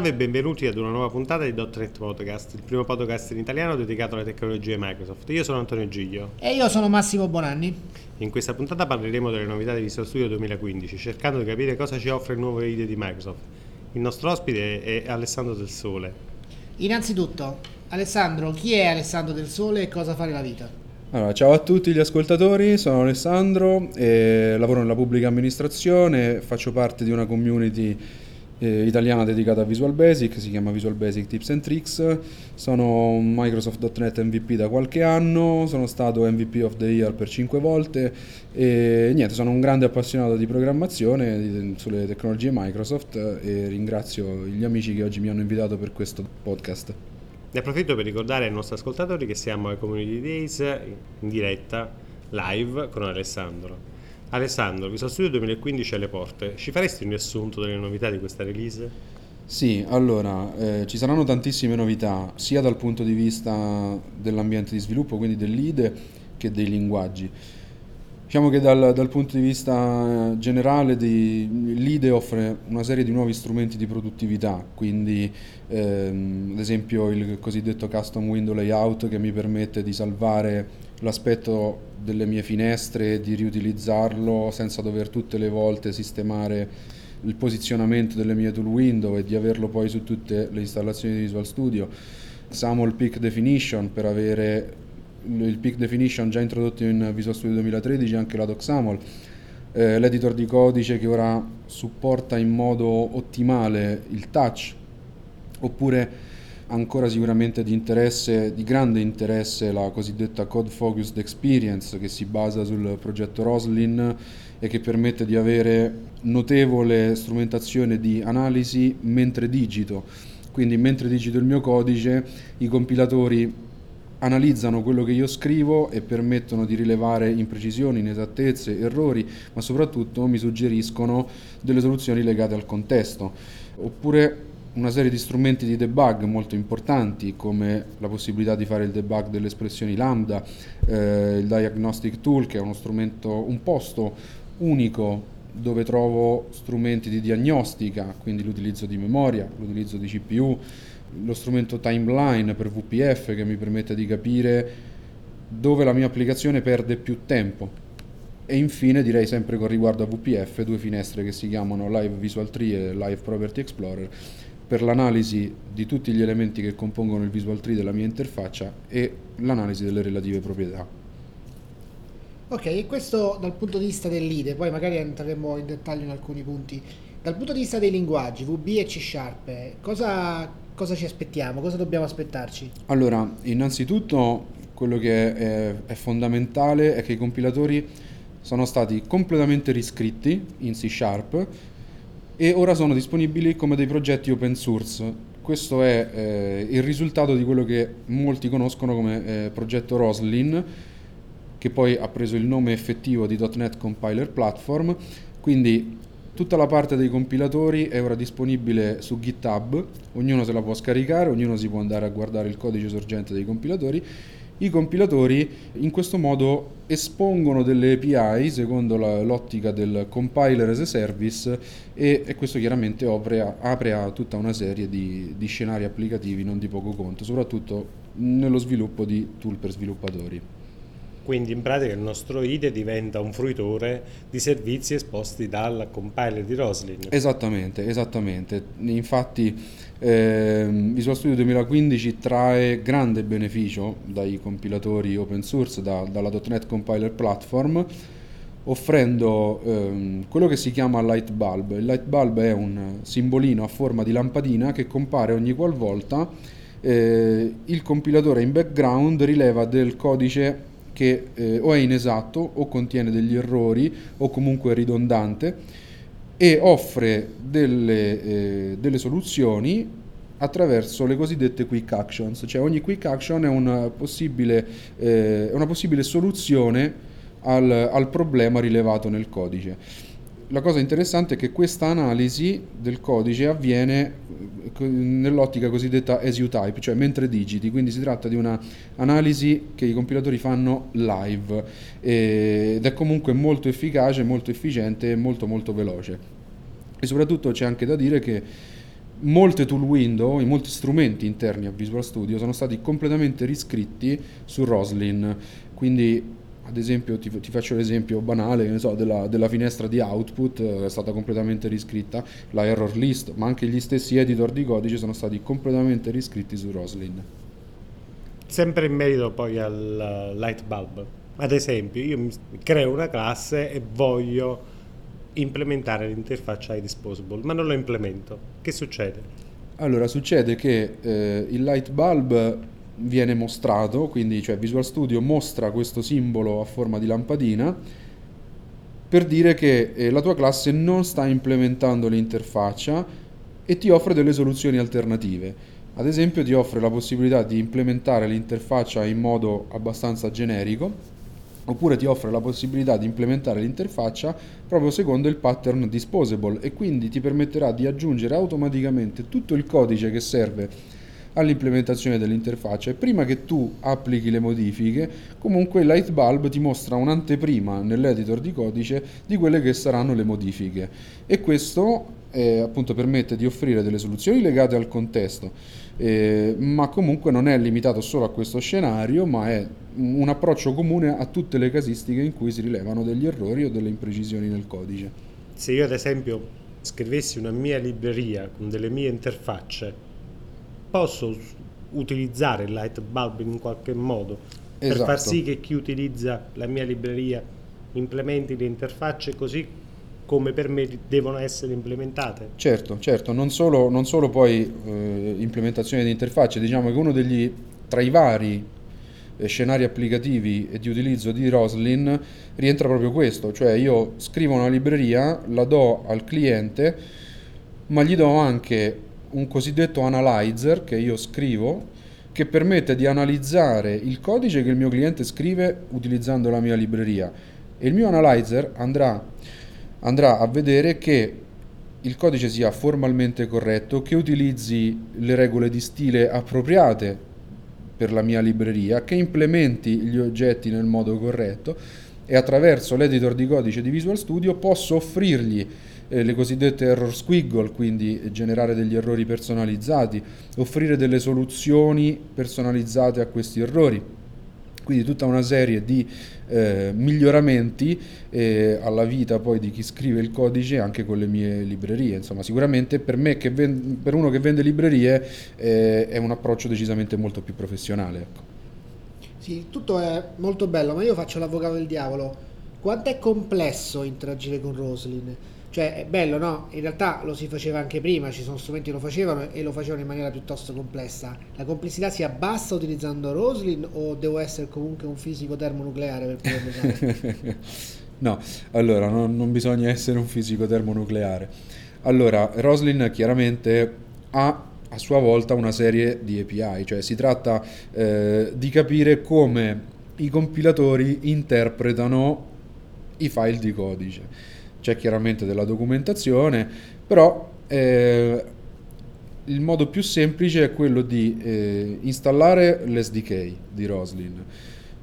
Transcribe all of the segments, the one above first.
Salve e benvenuti ad una nuova puntata di .NET Podcast, il primo podcast in italiano dedicato alle tecnologie Microsoft. Io sono Antonio Giglio. E io sono Massimo Bonanni. In questa puntata parleremo delle novità di Visual Studio 2015, cercando di capire cosa ci offre il nuovo IDE di Microsoft. Il nostro ospite è Alessandro Del Sole. Innanzitutto, Alessandro, chi è Alessandro Del Sole e cosa fa nella vita? Allora, ciao a tutti gli ascoltatori, sono Alessandro, lavoro nella pubblica amministrazione, faccio parte di una community eh, italiana dedicata a Visual Basic, si chiama Visual Basic Tips and Tricks. Sono un Microsoft.NET MVP da qualche anno, sono stato MVP of the Year per 5 volte e niente, sono un grande appassionato di programmazione sulle tecnologie Microsoft e ringrazio gli amici che oggi mi hanno invitato per questo podcast. Ne approfitto per ricordare ai nostri ascoltatori che siamo ai Community Days in diretta live con Alessandro. Alessandro, Visual Studio 2015 alle porte, ci faresti un riassunto delle novità di questa release? Sì, allora, eh, ci saranno tantissime novità, sia dal punto di vista dell'ambiente di sviluppo, quindi dell'IDE, che dei linguaggi. Diciamo che dal, dal punto di vista generale di, l'IDE offre una serie di nuovi strumenti di produttività, quindi ehm, ad esempio il cosiddetto custom window layout che mi permette di salvare l'aspetto delle mie finestre, di riutilizzarlo senza dover tutte le volte sistemare il posizionamento delle mie tool window e di averlo poi su tutte le installazioni di Visual Studio. XAML Peak Definition per avere il Peak Definition già introdotto in Visual Studio 2013 anche la DocXAML, eh, l'editor di codice che ora supporta in modo ottimale il touch, oppure ancora sicuramente di interesse, di grande interesse la cosiddetta Code Focused Experience che si basa sul progetto Roslin e che permette di avere notevole strumentazione di analisi mentre digito. Quindi mentre digito il mio codice i compilatori analizzano quello che io scrivo e permettono di rilevare imprecisioni, inesattezze, errori, ma soprattutto mi suggeriscono delle soluzioni legate al contesto. Oppure una serie di strumenti di debug molto importanti come la possibilità di fare il debug delle espressioni lambda, eh, il diagnostic tool che è uno strumento, un posto unico dove trovo strumenti di diagnostica, quindi l'utilizzo di memoria, l'utilizzo di CPU, lo strumento timeline per VPF che mi permette di capire dove la mia applicazione perde più tempo. E infine direi sempre con riguardo a VPF due finestre che si chiamano Live Visual Tree e Live Property Explorer per l'analisi di tutti gli elementi che compongono il visual tree della mia interfaccia e l'analisi delle relative proprietà. Ok, questo dal punto di vista dell'IDE, poi magari entreremo in dettaglio in alcuni punti. Dal punto di vista dei linguaggi, VB e C Sharp, cosa, cosa ci aspettiamo? Cosa dobbiamo aspettarci? Allora, innanzitutto quello che è, è fondamentale è che i compilatori sono stati completamente riscritti in C Sharp e ora sono disponibili come dei progetti open source. Questo è eh, il risultato di quello che molti conoscono come eh, progetto Roslin, che poi ha preso il nome effettivo di .NET Compiler Platform. Quindi tutta la parte dei compilatori è ora disponibile su GitHub, ognuno se la può scaricare, ognuno si può andare a guardare il codice sorgente dei compilatori i compilatori in questo modo espongono delle API secondo la, l'ottica del compiler as a service e, e questo chiaramente apre a, apre a, tutta una serie di, di scenari applicativi non di poco conto, soprattutto nello sviluppo di tool per sviluppatori. Quindi in pratica il nostro IDE diventa un fruitore di servizi esposti dal compiler di Roslin. Esattamente, esattamente. Infatti eh, Visual Studio 2015 trae grande beneficio dai compilatori open source, da, dalla .NET Compiler Platform, offrendo ehm, quello che si chiama light bulb. Il light bulb è un simbolino a forma di lampadina che compare ogni qualvolta eh, il compilatore in background rileva del codice che eh, o è inesatto o contiene degli errori o comunque è ridondante e offre delle, eh, delle soluzioni attraverso le cosiddette quick actions, cioè ogni quick action è una possibile, eh, una possibile soluzione al, al problema rilevato nel codice la cosa interessante è che questa analisi del codice avviene eh, nell'ottica cosiddetta as you type, cioè mentre digiti, quindi si tratta di un'analisi che i compilatori fanno live ed è comunque molto efficace, molto efficiente e molto molto veloce. E soprattutto c'è anche da dire che molte tool window, molti strumenti interni a Visual Studio sono stati completamente riscritti su Roslyn. Quindi ad esempio ti, ti, faccio l'esempio banale so, della, della, finestra di output eh, è stata completamente riscritta la error list ma anche gli stessi editor di codice sono stati completamente riscritti su Roslyn. Sempre in merito poi al light bulb. Ad esempio io creo una classe e voglio implementare l'interfaccia iDisposable ma non lo implemento. Che succede? allora succede che eh, il light bulb viene mostrato, quindi cioè Visual Studio mostra questo simbolo a forma di lampadina per dire che eh, la tua classe non sta implementando l'interfaccia e ti offre delle soluzioni alternative. Ad esempio ti offre la possibilità di implementare l'interfaccia in modo abbastanza generico oppure ti offre la possibilità di implementare l'interfaccia proprio secondo il pattern disposable e quindi ti permetterà di aggiungere automaticamente tutto il codice che serve all'implementazione dell'interfaccia e prima che tu applichi le modifiche comunque Lightbulb ti mostra un'anteprima nell'editor di codice di quelle che saranno le modifiche. E questo eh, appunto permette di offrire delle soluzioni legate al contesto eh, ma comunque non è limitato solo a questo scenario ma è un approccio comune a tutte le casistiche in cui si rilevano degli errori o delle imprecisioni nel codice. Se io ad esempio scrivessi una mia libreria con delle mie interfacce posso utilizzare il light bulb in qualche modo esatto. per far esatto. sì che chi utilizza la mia libreria implementi le interfacce così come per me devono essere implementate. Certo, certo, non solo, non solo poi eh, implementazione di interfacce, diciamo che uno degli tra i vari eh, scenari applicativi e di utilizzo di Roslyn rientra proprio questo, cioè io scrivo una libreria, la do al cliente, ma gli do anche un cosiddetto analyzer che io scrivo che permette di analizzare il codice che il mio cliente scrive utilizzando la mia libreria. E il mio analyzer andrà, andrà a vedere che il codice sia formalmente corretto, che utilizzi le regole di stile appropriate per la mia libreria, che implementi gli oggetti nel modo corretto e attraverso l'editor di codice di Visual Studio posso offrirgli eh, le cosiddette error squiggle, quindi generare degli errori personalizzati, offrire delle soluzioni personalizzate a questi errori. Quindi tutta una serie di eh, miglioramenti eh, alla vita poi di chi scrive il codice anche con le mie librerie. Insomma, sicuramente per me, che ven- per uno che vende librerie, eh, è un approccio decisamente molto più professionale. Ecco. Sì, tutto è molto bello, ma io faccio l'avvocato del diavolo. Quanto è complesso interagire con Roslyn? Cioè è bello, no? In realtà lo si faceva anche prima, ci sono strumenti che lo facevano e lo facevano in maniera piuttosto complessa. La complessità si abbassa utilizzando Roslyn o devo essere comunque un fisico termonucleare per poterlo usare? no, allora non, non bisogna essere un fisico termonucleare. Allora, Roslyn chiaramente ha a sua volta una serie di API, cioè si tratta eh, di capire come i compilatori interpretano i file di codice c'è chiaramente della documentazione, però eh, il modo più semplice è quello di eh, installare l'SDK di Roslyn.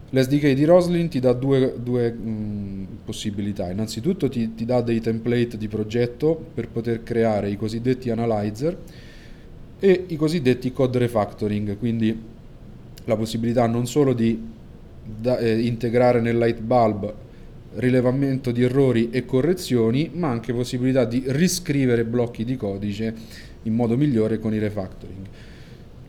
L'SDK di Roslyn ti dà due, due mh, possibilità. Innanzitutto ti, ti, dà dei template di progetto per poter creare i cosiddetti analyzer e i cosiddetti code refactoring, quindi la possibilità non solo di da, eh, integrare nel Lightbulb rilevamento di errori e correzioni, ma anche possibilità di riscrivere blocchi di codice in modo migliore con i refactoring.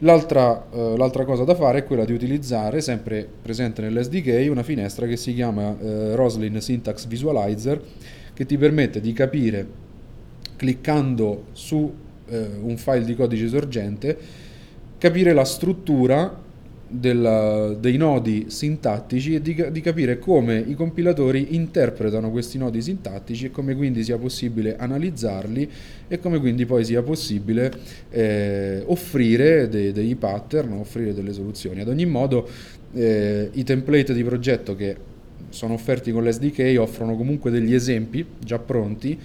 L'altra, eh, l'altra, cosa da fare è quella di utilizzare, sempre presente nell'SDK, una finestra che si chiama eh, Roslyn Syntax Visualizer, che ti permette di capire, cliccando su eh, un file di codice sorgente, capire la struttura della, dei nodi sintattici e di, di, capire come i compilatori interpretano questi nodi sintattici e come quindi sia possibile analizzarli e come quindi poi sia possibile eh, offrire dei, dei, pattern, offrire delle soluzioni. Ad ogni modo eh, i template di progetto che sono offerti con l'SDK offrono comunque degli esempi già pronti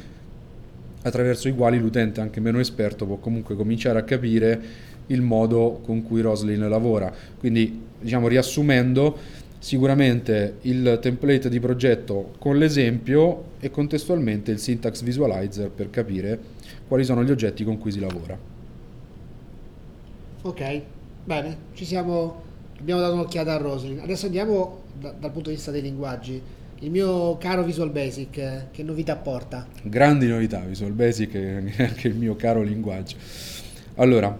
attraverso i quali l'utente anche meno esperto può comunque cominciare a capire il modo con cui Roslyn lavora. Quindi, diciamo, riassumendo, sicuramente il template di progetto con l'esempio e contestualmente il syntax visualizer per capire quali sono gli oggetti con cui si lavora. Ok, bene, ci siamo, abbiamo dato un'occhiata a Roslyn. Adesso andiamo da- dal punto di vista dei linguaggi. Il mio caro Visual Basic, eh, che novità porta? Grandi novità, Visual Basic e anche il mio caro linguaggio. Allora,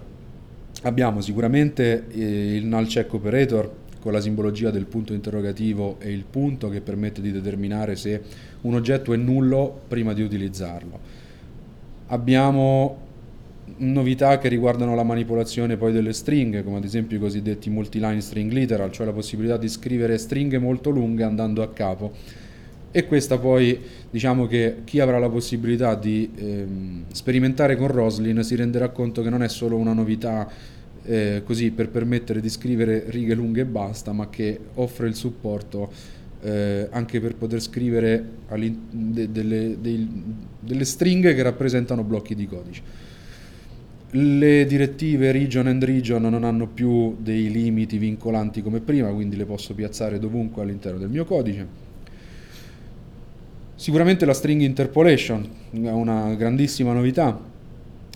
abbiamo sicuramente eh, il null check operator con la simbologia del punto interrogativo e il punto che permette di determinare se un oggetto è nullo prima di utilizzarlo. Abbiamo novità che riguardano la manipolazione poi delle stringhe, come ad esempio i cosiddetti multiline string literal, cioè la possibilità di scrivere stringhe molto lunghe andando a capo. E questa poi, diciamo che chi avrà la possibilità di ehm, sperimentare con Roslyn si renderà conto che non è solo una novità eh, così per permettere di scrivere righe lunghe e basta, ma che offre il supporto eh, anche per poter scrivere de- delle, dei, delle stringhe che rappresentano blocchi di codice. Le direttive region and region non hanno più dei limiti vincolanti come prima, quindi le posso piazzare dovunque all'interno del mio codice. Sicuramente la string interpolation è una grandissima novità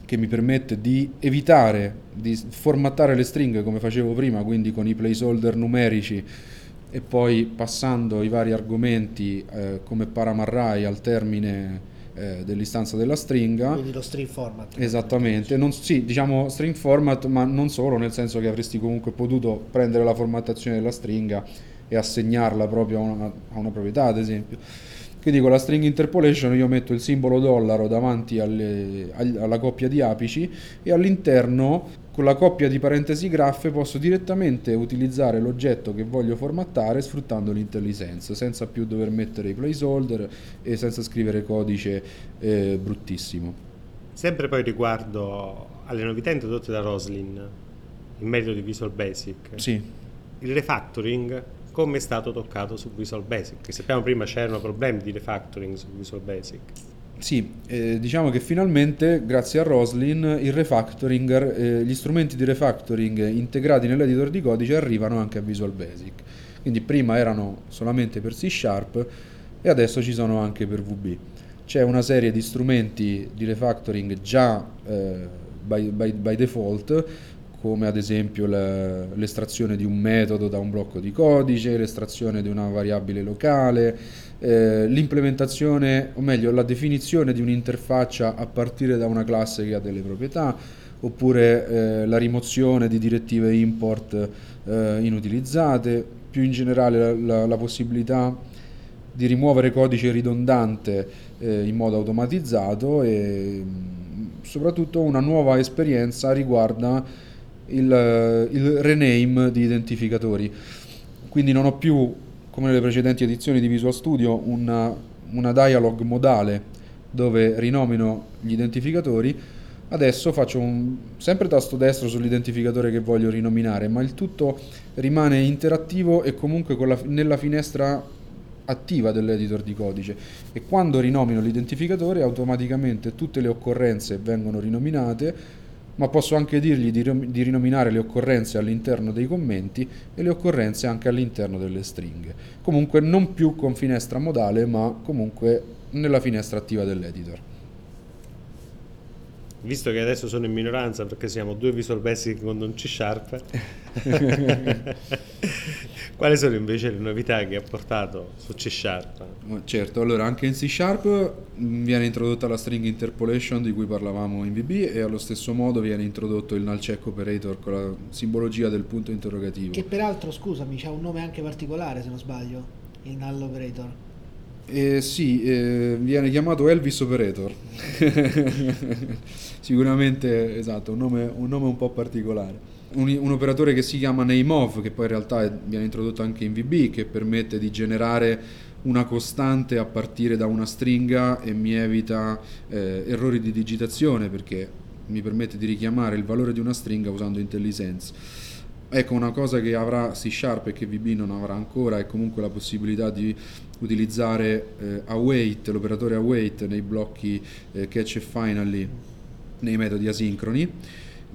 che mi permette di evitare di formattare le stringhe come facevo prima, quindi con i placeholder numerici e poi passando i vari argomenti eh, come paramarrai al termine eh, dell'istanza della stringa. Quindi lo string format. Esattamente, non, sì, diciamo string format, ma non solo, nel senso che avresti comunque potuto prendere la formattazione della stringa e assegnarla proprio a una, a una proprietà, ad esempio. Quindi con la string interpolation io metto il simbolo dollaro davanti alle, alla coppia di apici e all'interno con la coppia di parentesi graffe posso direttamente utilizzare l'oggetto che voglio formattare sfruttando l'IntelliSense senza più dover mettere i placeholder e senza scrivere codice eh, bruttissimo. Sempre poi riguardo alle novità introdotte da Roslyn in merito di Visual Basic. Sì. Il refactoring come è stato toccato su Visual Basic. Che sappiamo prima c'erano problemi di refactoring su Visual Basic. Sì, eh, diciamo che finalmente grazie a Roslyn il refactoring, eh, gli strumenti di refactoring integrati nell'editor di codice arrivano anche a Visual Basic. Quindi prima erano solamente per C Sharp e adesso ci sono anche per VB. C'è una serie di strumenti di refactoring già eh, by, by, by default come ad esempio l'estrazione di un metodo da un blocco di codice, l'estrazione di una variabile locale, eh, l'implementazione, o meglio la definizione di un'interfaccia a partire da una classe che ha delle proprietà, oppure eh, la rimozione di direttive import eh, inutilizzate, più in generale la, la, la, possibilità di rimuovere codice ridondante eh, in modo automatizzato e soprattutto una nuova esperienza riguarda il, eh, il rename di identificatori. Quindi non ho più, come nelle precedenti edizioni di Visual Studio, una, una dialog modale dove rinomino gli identificatori. Adesso faccio un, sempre tasto destro sull'identificatore che voglio rinominare, ma il tutto rimane interattivo e comunque la, nella finestra attiva dell'editor di codice e quando rinomino l'identificatore automaticamente tutte le occorrenze vengono rinominate ma posso anche dirgli di, di rinominare le occorrenze all'interno dei commenti e le occorrenze anche all'interno delle stringhe. Comunque non più con finestra modale, ma comunque nella finestra attiva dell'editor. Visto che adesso sono in minoranza perché siamo due Visual Basic con un C Sharp, quali sono invece le novità che ha portato su C Sharp? Certo, allora anche in C Sharp viene introdotta la string interpolation di cui parlavamo in VB e allo stesso modo viene introdotto il null check operator con la simbologia del punto interrogativo. Che peraltro, scusami, ha un nome anche particolare se non sbaglio, il null operator. Eh, sì, eh, viene chiamato Elvis Operator. Sicuramente, esatto, un nome, un nome, un po' particolare. Un, un, operatore che si chiama nameOf, che poi in realtà è, viene introdotto anche in VB, che permette di generare una costante a partire da una stringa e mi evita eh, errori di digitazione perché mi permette di richiamare il valore di una stringa usando IntelliSense. Ecco, una cosa che avrà C Sharp e che VB non avrà ancora è comunque la possibilità di utilizzare eh, await, l'operatore await nei blocchi eh, catch e finally nei metodi asincroni.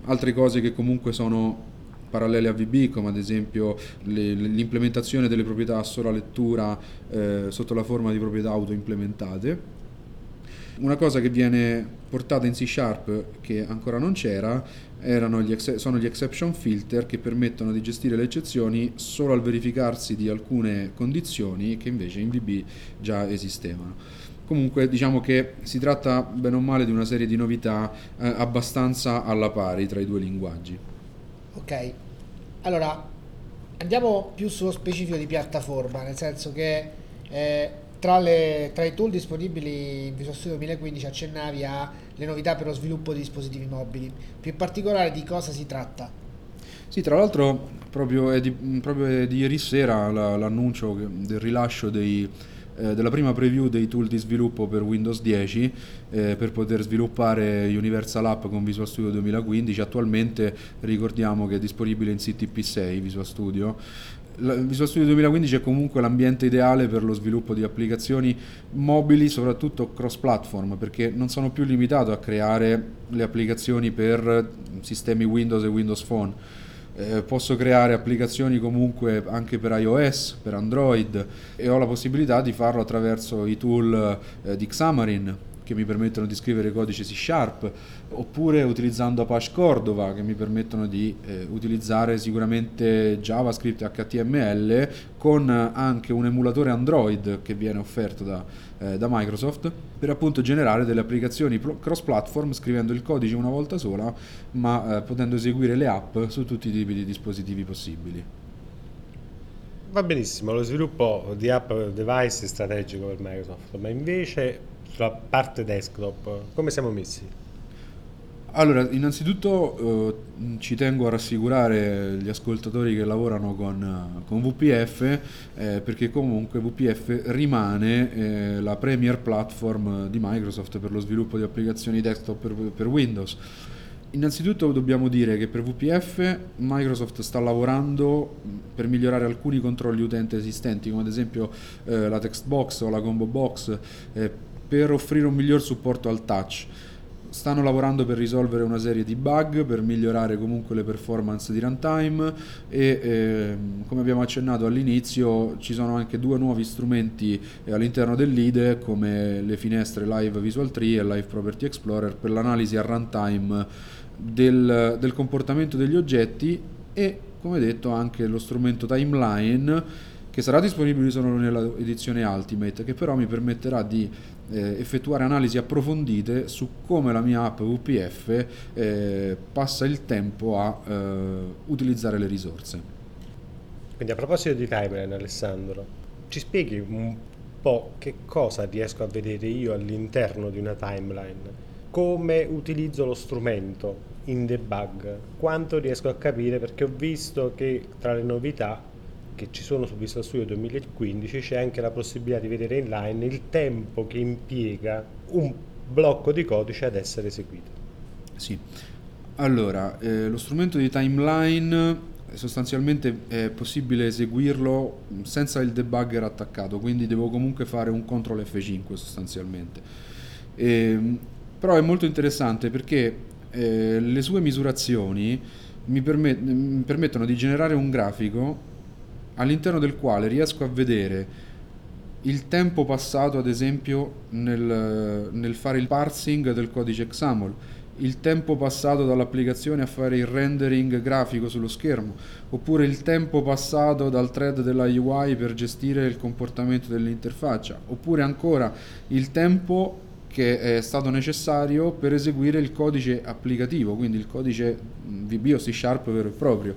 Altre cose che comunque sono parallele a VB, come ad esempio le, l'implementazione delle proprietà a sola lettura eh, sotto la forma di proprietà auto-implementate. Una cosa che viene portata in C Sharp che ancora non c'era gli ex- sono gli exception filter che permettono di gestire le eccezioni solo al verificarsi di alcune condizioni che invece in VB già esistevano. Comunque diciamo che si tratta bene o male di una serie di novità eh, abbastanza alla pari tra i due linguaggi. Ok, allora andiamo più sullo specifico di piattaforma, nel senso che eh, tra, le, tra, i tool disponibili in Visual Studio 2015 accennavi alle novità per lo sviluppo di dispositivi mobili. Più in particolare di cosa si tratta? Sì, tra l'altro proprio è di, proprio è di ieri sera la, l'annuncio del rilascio dei, eh, della prima preview dei tool di sviluppo per Windows 10 eh, per poter sviluppare Universal App con Visual Studio 2015. Attualmente ricordiamo che è disponibile in CTP6 Visual Studio Visual Studio 2015 è comunque l'ambiente ideale per lo sviluppo di applicazioni mobili, soprattutto cross-platform, perché non sono più limitato a creare le applicazioni per sistemi Windows e Windows Phone. Eh, posso creare applicazioni comunque anche per iOS, per Android e ho la possibilità di farlo attraverso i tool eh, di Xamarin che mi permettono di scrivere codice C Sharp, oppure utilizzando Apache Cordova che mi permettono di eh, utilizzare sicuramente JavaScript e HTML con anche un emulatore Android che viene offerto da, eh, da Microsoft per appunto generare delle applicazioni cross-platform scrivendo il codice una volta sola ma eh, potendo eseguire le app su tutti i tipi di dispositivi possibili. Va benissimo, lo sviluppo di app device è strategico per Microsoft, ma invece sulla parte desktop, come siamo messi? Allora, innanzitutto eh, ci tengo a rassicurare gli ascoltatori che lavorano con, con VPF eh, perché comunque VPF rimane eh, la premier platform di Microsoft per lo sviluppo di applicazioni desktop per, per Windows. Innanzitutto dobbiamo dire che per VPF Microsoft sta lavorando per migliorare alcuni controlli utente esistenti, come ad esempio eh, la text box o la combo box, eh, per offrire un miglior supporto al touch. Stanno lavorando per risolvere una serie di bug, per migliorare comunque le performance di runtime e eh, come abbiamo accennato all'inizio ci sono anche due nuovi strumenti eh, all'interno dell'IDE come le finestre Live Visual Tree e Live Property Explorer per l'analisi a runtime del, del comportamento degli oggetti e come detto anche lo strumento Timeline che sarà disponibile solo nella edizione Ultimate, che però mi permetterà di eh, effettuare analisi approfondite su come la mia app VPF eh, passa il tempo a eh, utilizzare le risorse. Quindi a proposito di timeline Alessandro, ci spieghi un po' che cosa riesco a vedere io all'interno di una timeline? Come utilizzo lo strumento in debug? Quanto riesco a capire? Perché ho visto che tra le novità che ci sono su Visual Studio 2015 c'è anche la possibilità di vedere inline il tempo che impiega un blocco di codice ad essere eseguito. Sì, allora eh, lo strumento di timeline sostanzialmente è possibile eseguirlo senza il debugger attaccato, quindi devo comunque fare un CTRL F5 sostanzialmente. E, ehm, però è molto interessante perché eh, le sue misurazioni mi, permet- mi permettono di generare un grafico all'interno del quale riesco a vedere il tempo passato ad esempio nel, nel, fare il parsing del codice XAML, il tempo passato dall'applicazione a fare il rendering grafico sullo schermo, oppure il tempo passato dal thread della UI per gestire il comportamento dell'interfaccia, oppure ancora il tempo che è stato necessario per eseguire il codice applicativo, quindi il codice VB o C Sharp vero e proprio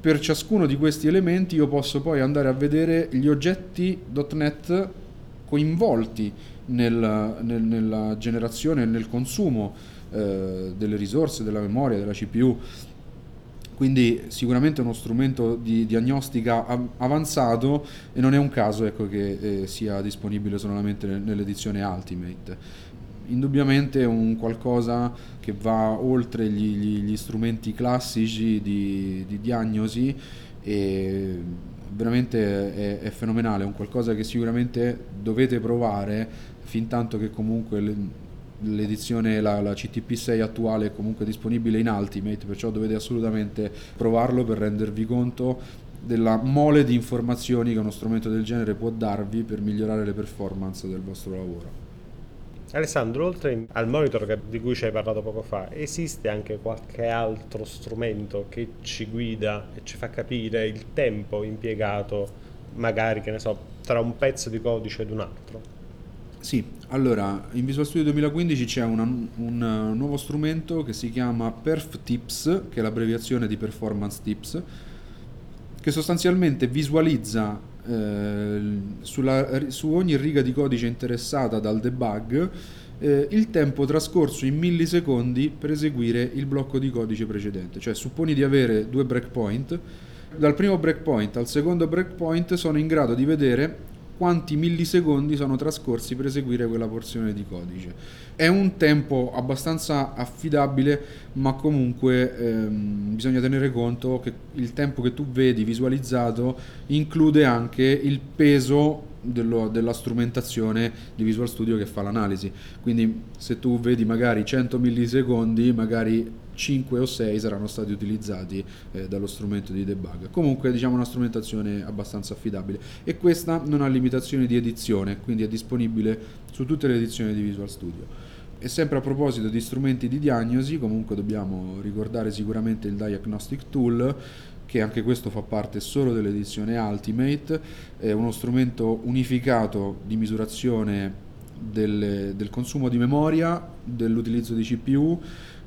per ciascuno di questi elementi io posso poi andare a vedere gli oggetti.NET coinvolti nel, nel, nella generazione e nel consumo eh, delle risorse, della memoria, della CPU. Quindi sicuramente uno strumento di diagnostica avanzato e non è un caso ecco, che eh, sia disponibile solamente nell'edizione Ultimate indubbiamente un qualcosa che va oltre gli, gli, gli strumenti classici di, di, diagnosi e veramente è, è, fenomenale, è un qualcosa che sicuramente dovete provare fin tanto che comunque l'edizione, la, la CTP6 attuale è comunque disponibile in Ultimate, perciò dovete assolutamente provarlo per rendervi conto della mole di informazioni che uno strumento del genere può darvi per migliorare le performance del vostro lavoro. Alessandro, oltre al monitor di cui ci hai parlato poco fa, esiste anche qualche altro strumento che ci guida e ci fa capire il tempo impiegato, magari, che ne so, tra un pezzo di codice ed un altro? Sì, allora in Visual Studio 2015 c'è una, un nuovo strumento che si chiama PerfTips, che è l'abbreviazione di Performance Tips, che sostanzialmente visualizza eh, sulla, su ogni riga di codice interessata dal debug eh, il tempo trascorso in millisecondi per eseguire il blocco di codice precedente. Cioè supponi di avere due breakpoint, dal primo breakpoint al secondo breakpoint sono in grado di vedere quanti millisecondi sono trascorsi per eseguire quella porzione di codice. È un tempo abbastanza affidabile, ma comunque ehm, bisogna tenere conto che il tempo che tu vedi visualizzato include anche il peso dello, della strumentazione di Visual Studio che fa l'analisi. Quindi se tu vedi magari 100 millisecondi, magari 5 o 6 saranno stati utilizzati eh, dallo strumento di debug. Comunque diciamo una strumentazione abbastanza affidabile e questa non ha limitazioni di edizione, quindi è disponibile su tutte le edizioni di Visual Studio. E sempre a proposito di strumenti di diagnosi, comunque dobbiamo ricordare sicuramente il Diagnostic Tool che anche questo fa parte solo dell'edizione Ultimate, è uno strumento unificato di misurazione del, del consumo di memoria, dell'utilizzo di CPU,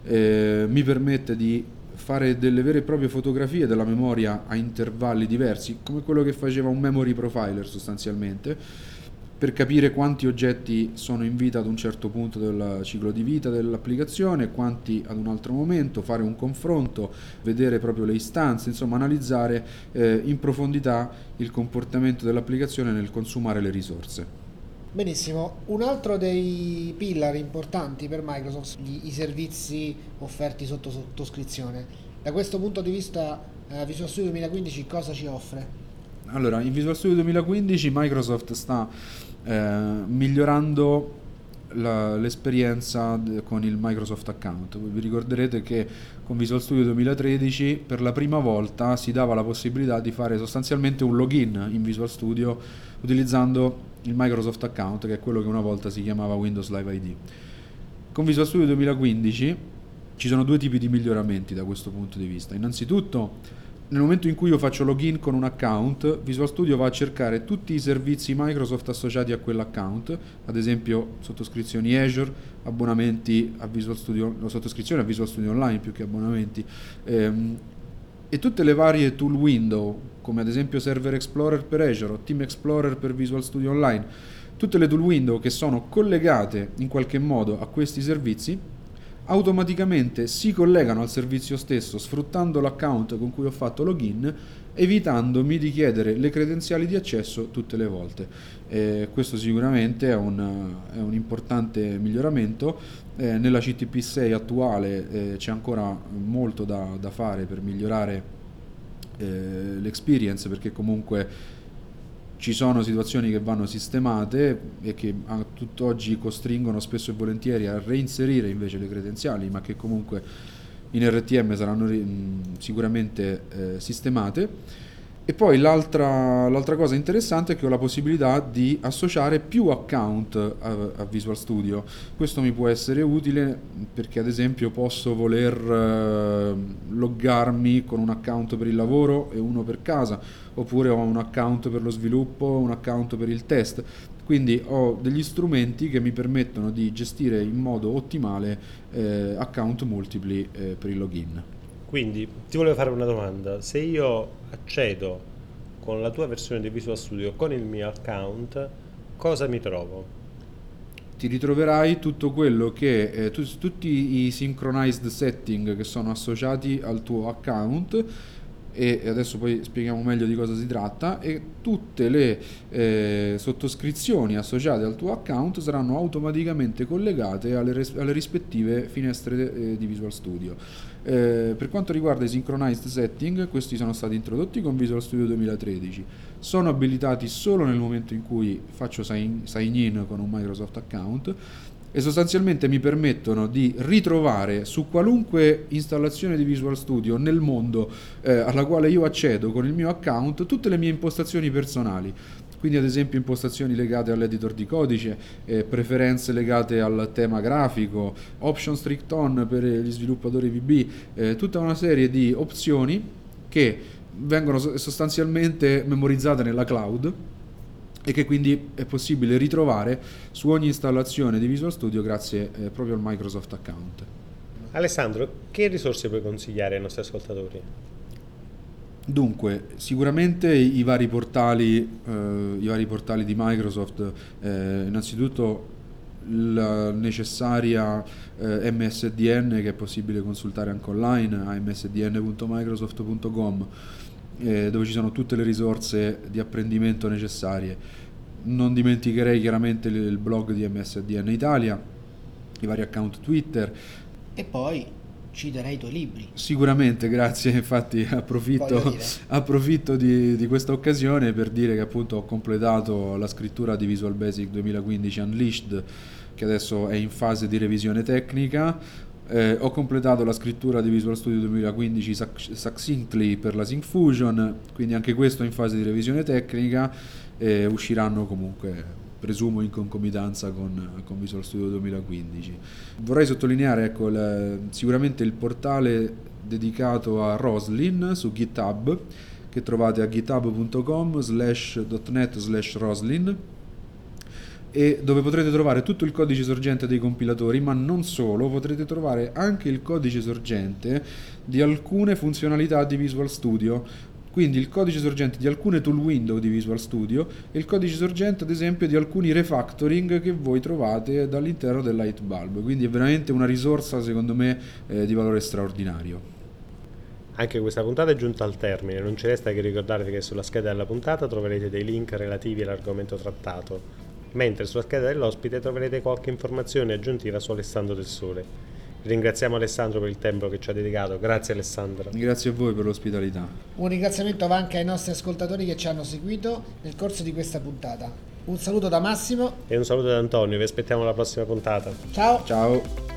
eh, mi permette di fare delle vere e proprie fotografie della memoria a intervalli diversi, come quello che faceva un memory profiler sostanzialmente per capire quanti oggetti sono in vita ad un certo punto del ciclo di vita dell'applicazione, quanti ad un altro momento, fare un confronto, vedere proprio le istanze, insomma analizzare eh, in profondità il comportamento dell'applicazione nel consumare le risorse. Benissimo, un altro dei pillar importanti per Microsoft sono i servizi offerti sotto sottoscrizione. Da questo punto di vista eh, Visual Studio 2015 cosa ci offre? Allora, in Visual Studio 2015 Microsoft sta eh, migliorando la, l'esperienza d- con il Microsoft Account. Vi ricorderete che con Visual Studio 2013 per la prima volta si dava la possibilità di fare sostanzialmente un login in Visual Studio utilizzando il Microsoft Account, che è quello che una volta si chiamava Windows Live ID. Con Visual Studio 2015 ci sono due tipi di miglioramenti da questo punto di vista. Innanzitutto nel momento in cui io faccio login con un account, Visual Studio va a cercare tutti i servizi Microsoft associati a quell'account, ad esempio sottoscrizioni Azure, abbonamenti a Visual Studio, sottoscrizioni a Visual Studio Online più che abbonamenti, ehm, e tutte le varie tool window, come ad esempio Server Explorer per Azure o Team Explorer per Visual Studio Online, tutte le tool window che sono collegate in qualche modo a questi servizi automaticamente si collegano al servizio stesso sfruttando l'account con cui ho fatto login evitandomi di chiedere le credenziali di accesso tutte le volte. Eh, questo sicuramente è un, è un importante miglioramento. Eh, nella CTP 6 attuale eh, c'è ancora molto da, da fare per migliorare eh, l'experience perché comunque ci sono situazioni che vanno sistemate e che a tutt'oggi costringono spesso e volentieri a reinserire invece le credenziali, ma che comunque in RTM saranno sicuramente eh, sistemate. E poi l'altra, l'altra, cosa interessante è che ho la possibilità di associare più account a, a, Visual Studio. Questo mi può essere utile perché ad esempio posso voler eh, loggarmi con un account per il lavoro e uno per casa, oppure ho un account per lo sviluppo, un account per il test. Quindi ho degli strumenti che mi permettono di gestire in modo ottimale eh, account multipli eh, per il login. Quindi ti volevo fare una domanda, se io accedo con la tua versione di Visual Studio con il mio account, cosa mi trovo? Ti ritroverai tutto quello che eh, tu, tutti i synchronized setting che sono associati al tuo account e adesso poi spieghiamo meglio di cosa si tratta. E tutte le eh, sottoscrizioni associate al tuo account saranno automaticamente collegate alle, res- alle rispettive finestre eh, di Visual Studio. Eh, per quanto riguarda i synchronized setting, questi sono stati introdotti con Visual Studio 2013, sono abilitati solo nel momento in cui faccio sign, sign in con un Microsoft account e sostanzialmente mi permettono di ritrovare su qualunque installazione di Visual Studio nel mondo eh, alla quale io accedo con il mio account tutte le mie impostazioni personali. Quindi ad esempio impostazioni legate all'editor di codice, eh, preferenze legate al tema grafico, option strict on per gli sviluppatori VB, eh, tutta una serie di opzioni che vengono sostanzialmente memorizzate nella cloud e che quindi è possibile ritrovare su ogni installazione di Visual Studio grazie eh, proprio al Microsoft account. Alessandro, che risorse puoi consigliare ai nostri ascoltatori? Dunque, sicuramente i vari portali, eh, i vari portali di Microsoft, eh, innanzitutto la necessaria eh, MSDN che è possibile consultare anche online a msdn.microsoft.com eh, dove ci sono tutte le risorse di apprendimento necessarie. Non dimenticherei chiaramente il blog di MSDN Italia, i vari account Twitter. E poi citerei i tuoi libri. Sicuramente, grazie, infatti approfitto, approfitto di, di, questa occasione per dire che appunto ho completato la scrittura di Visual Basic 2015 Unleashed che adesso è in fase di revisione tecnica eh, ho completato la scrittura di Visual Studio 2015 Succinctly per la Syncfusion, quindi anche questo in fase di revisione tecnica e usciranno comunque presumo in concomitanza con, con, Visual Studio 2015. Vorrei sottolineare ecco, la, sicuramente il portale dedicato a Roslin su GitHub che trovate a github.com slash .net slash Roslin e dove potrete trovare tutto il codice sorgente dei compilatori, ma non solo, potrete trovare anche il codice sorgente di alcune funzionalità di Visual Studio. Quindi il codice sorgente di alcune tool window di Visual Studio e il codice sorgente ad esempio di alcuni refactoring che voi trovate dall'interno del Lightbulb. Quindi è veramente una risorsa secondo me eh, di valore straordinario. Anche questa puntata è giunta al termine, non ci resta che ricordarvi che sulla scheda della puntata troverete dei link relativi all'argomento trattato mentre sulla scheda dell'ospite troverete qualche informazione aggiuntiva su Alessandro del Sole. Ringraziamo Alessandro per il tempo che ci ha dedicato. Grazie Alessandro. Grazie a voi per l'ospitalità. Un ringraziamento va anche ai nostri ascoltatori che ci hanno seguito nel corso di questa puntata. Un saluto da Massimo e un saluto da Antonio, vi aspettiamo alla prossima puntata. Ciao. Ciao.